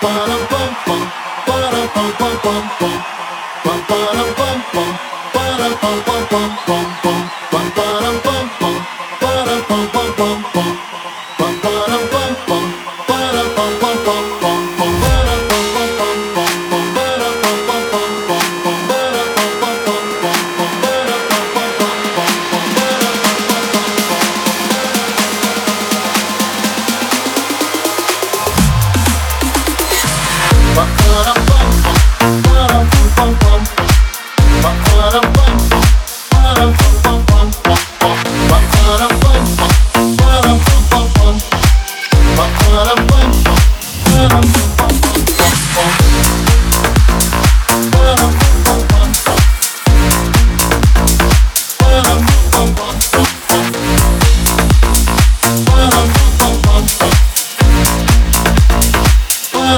para pam pam pam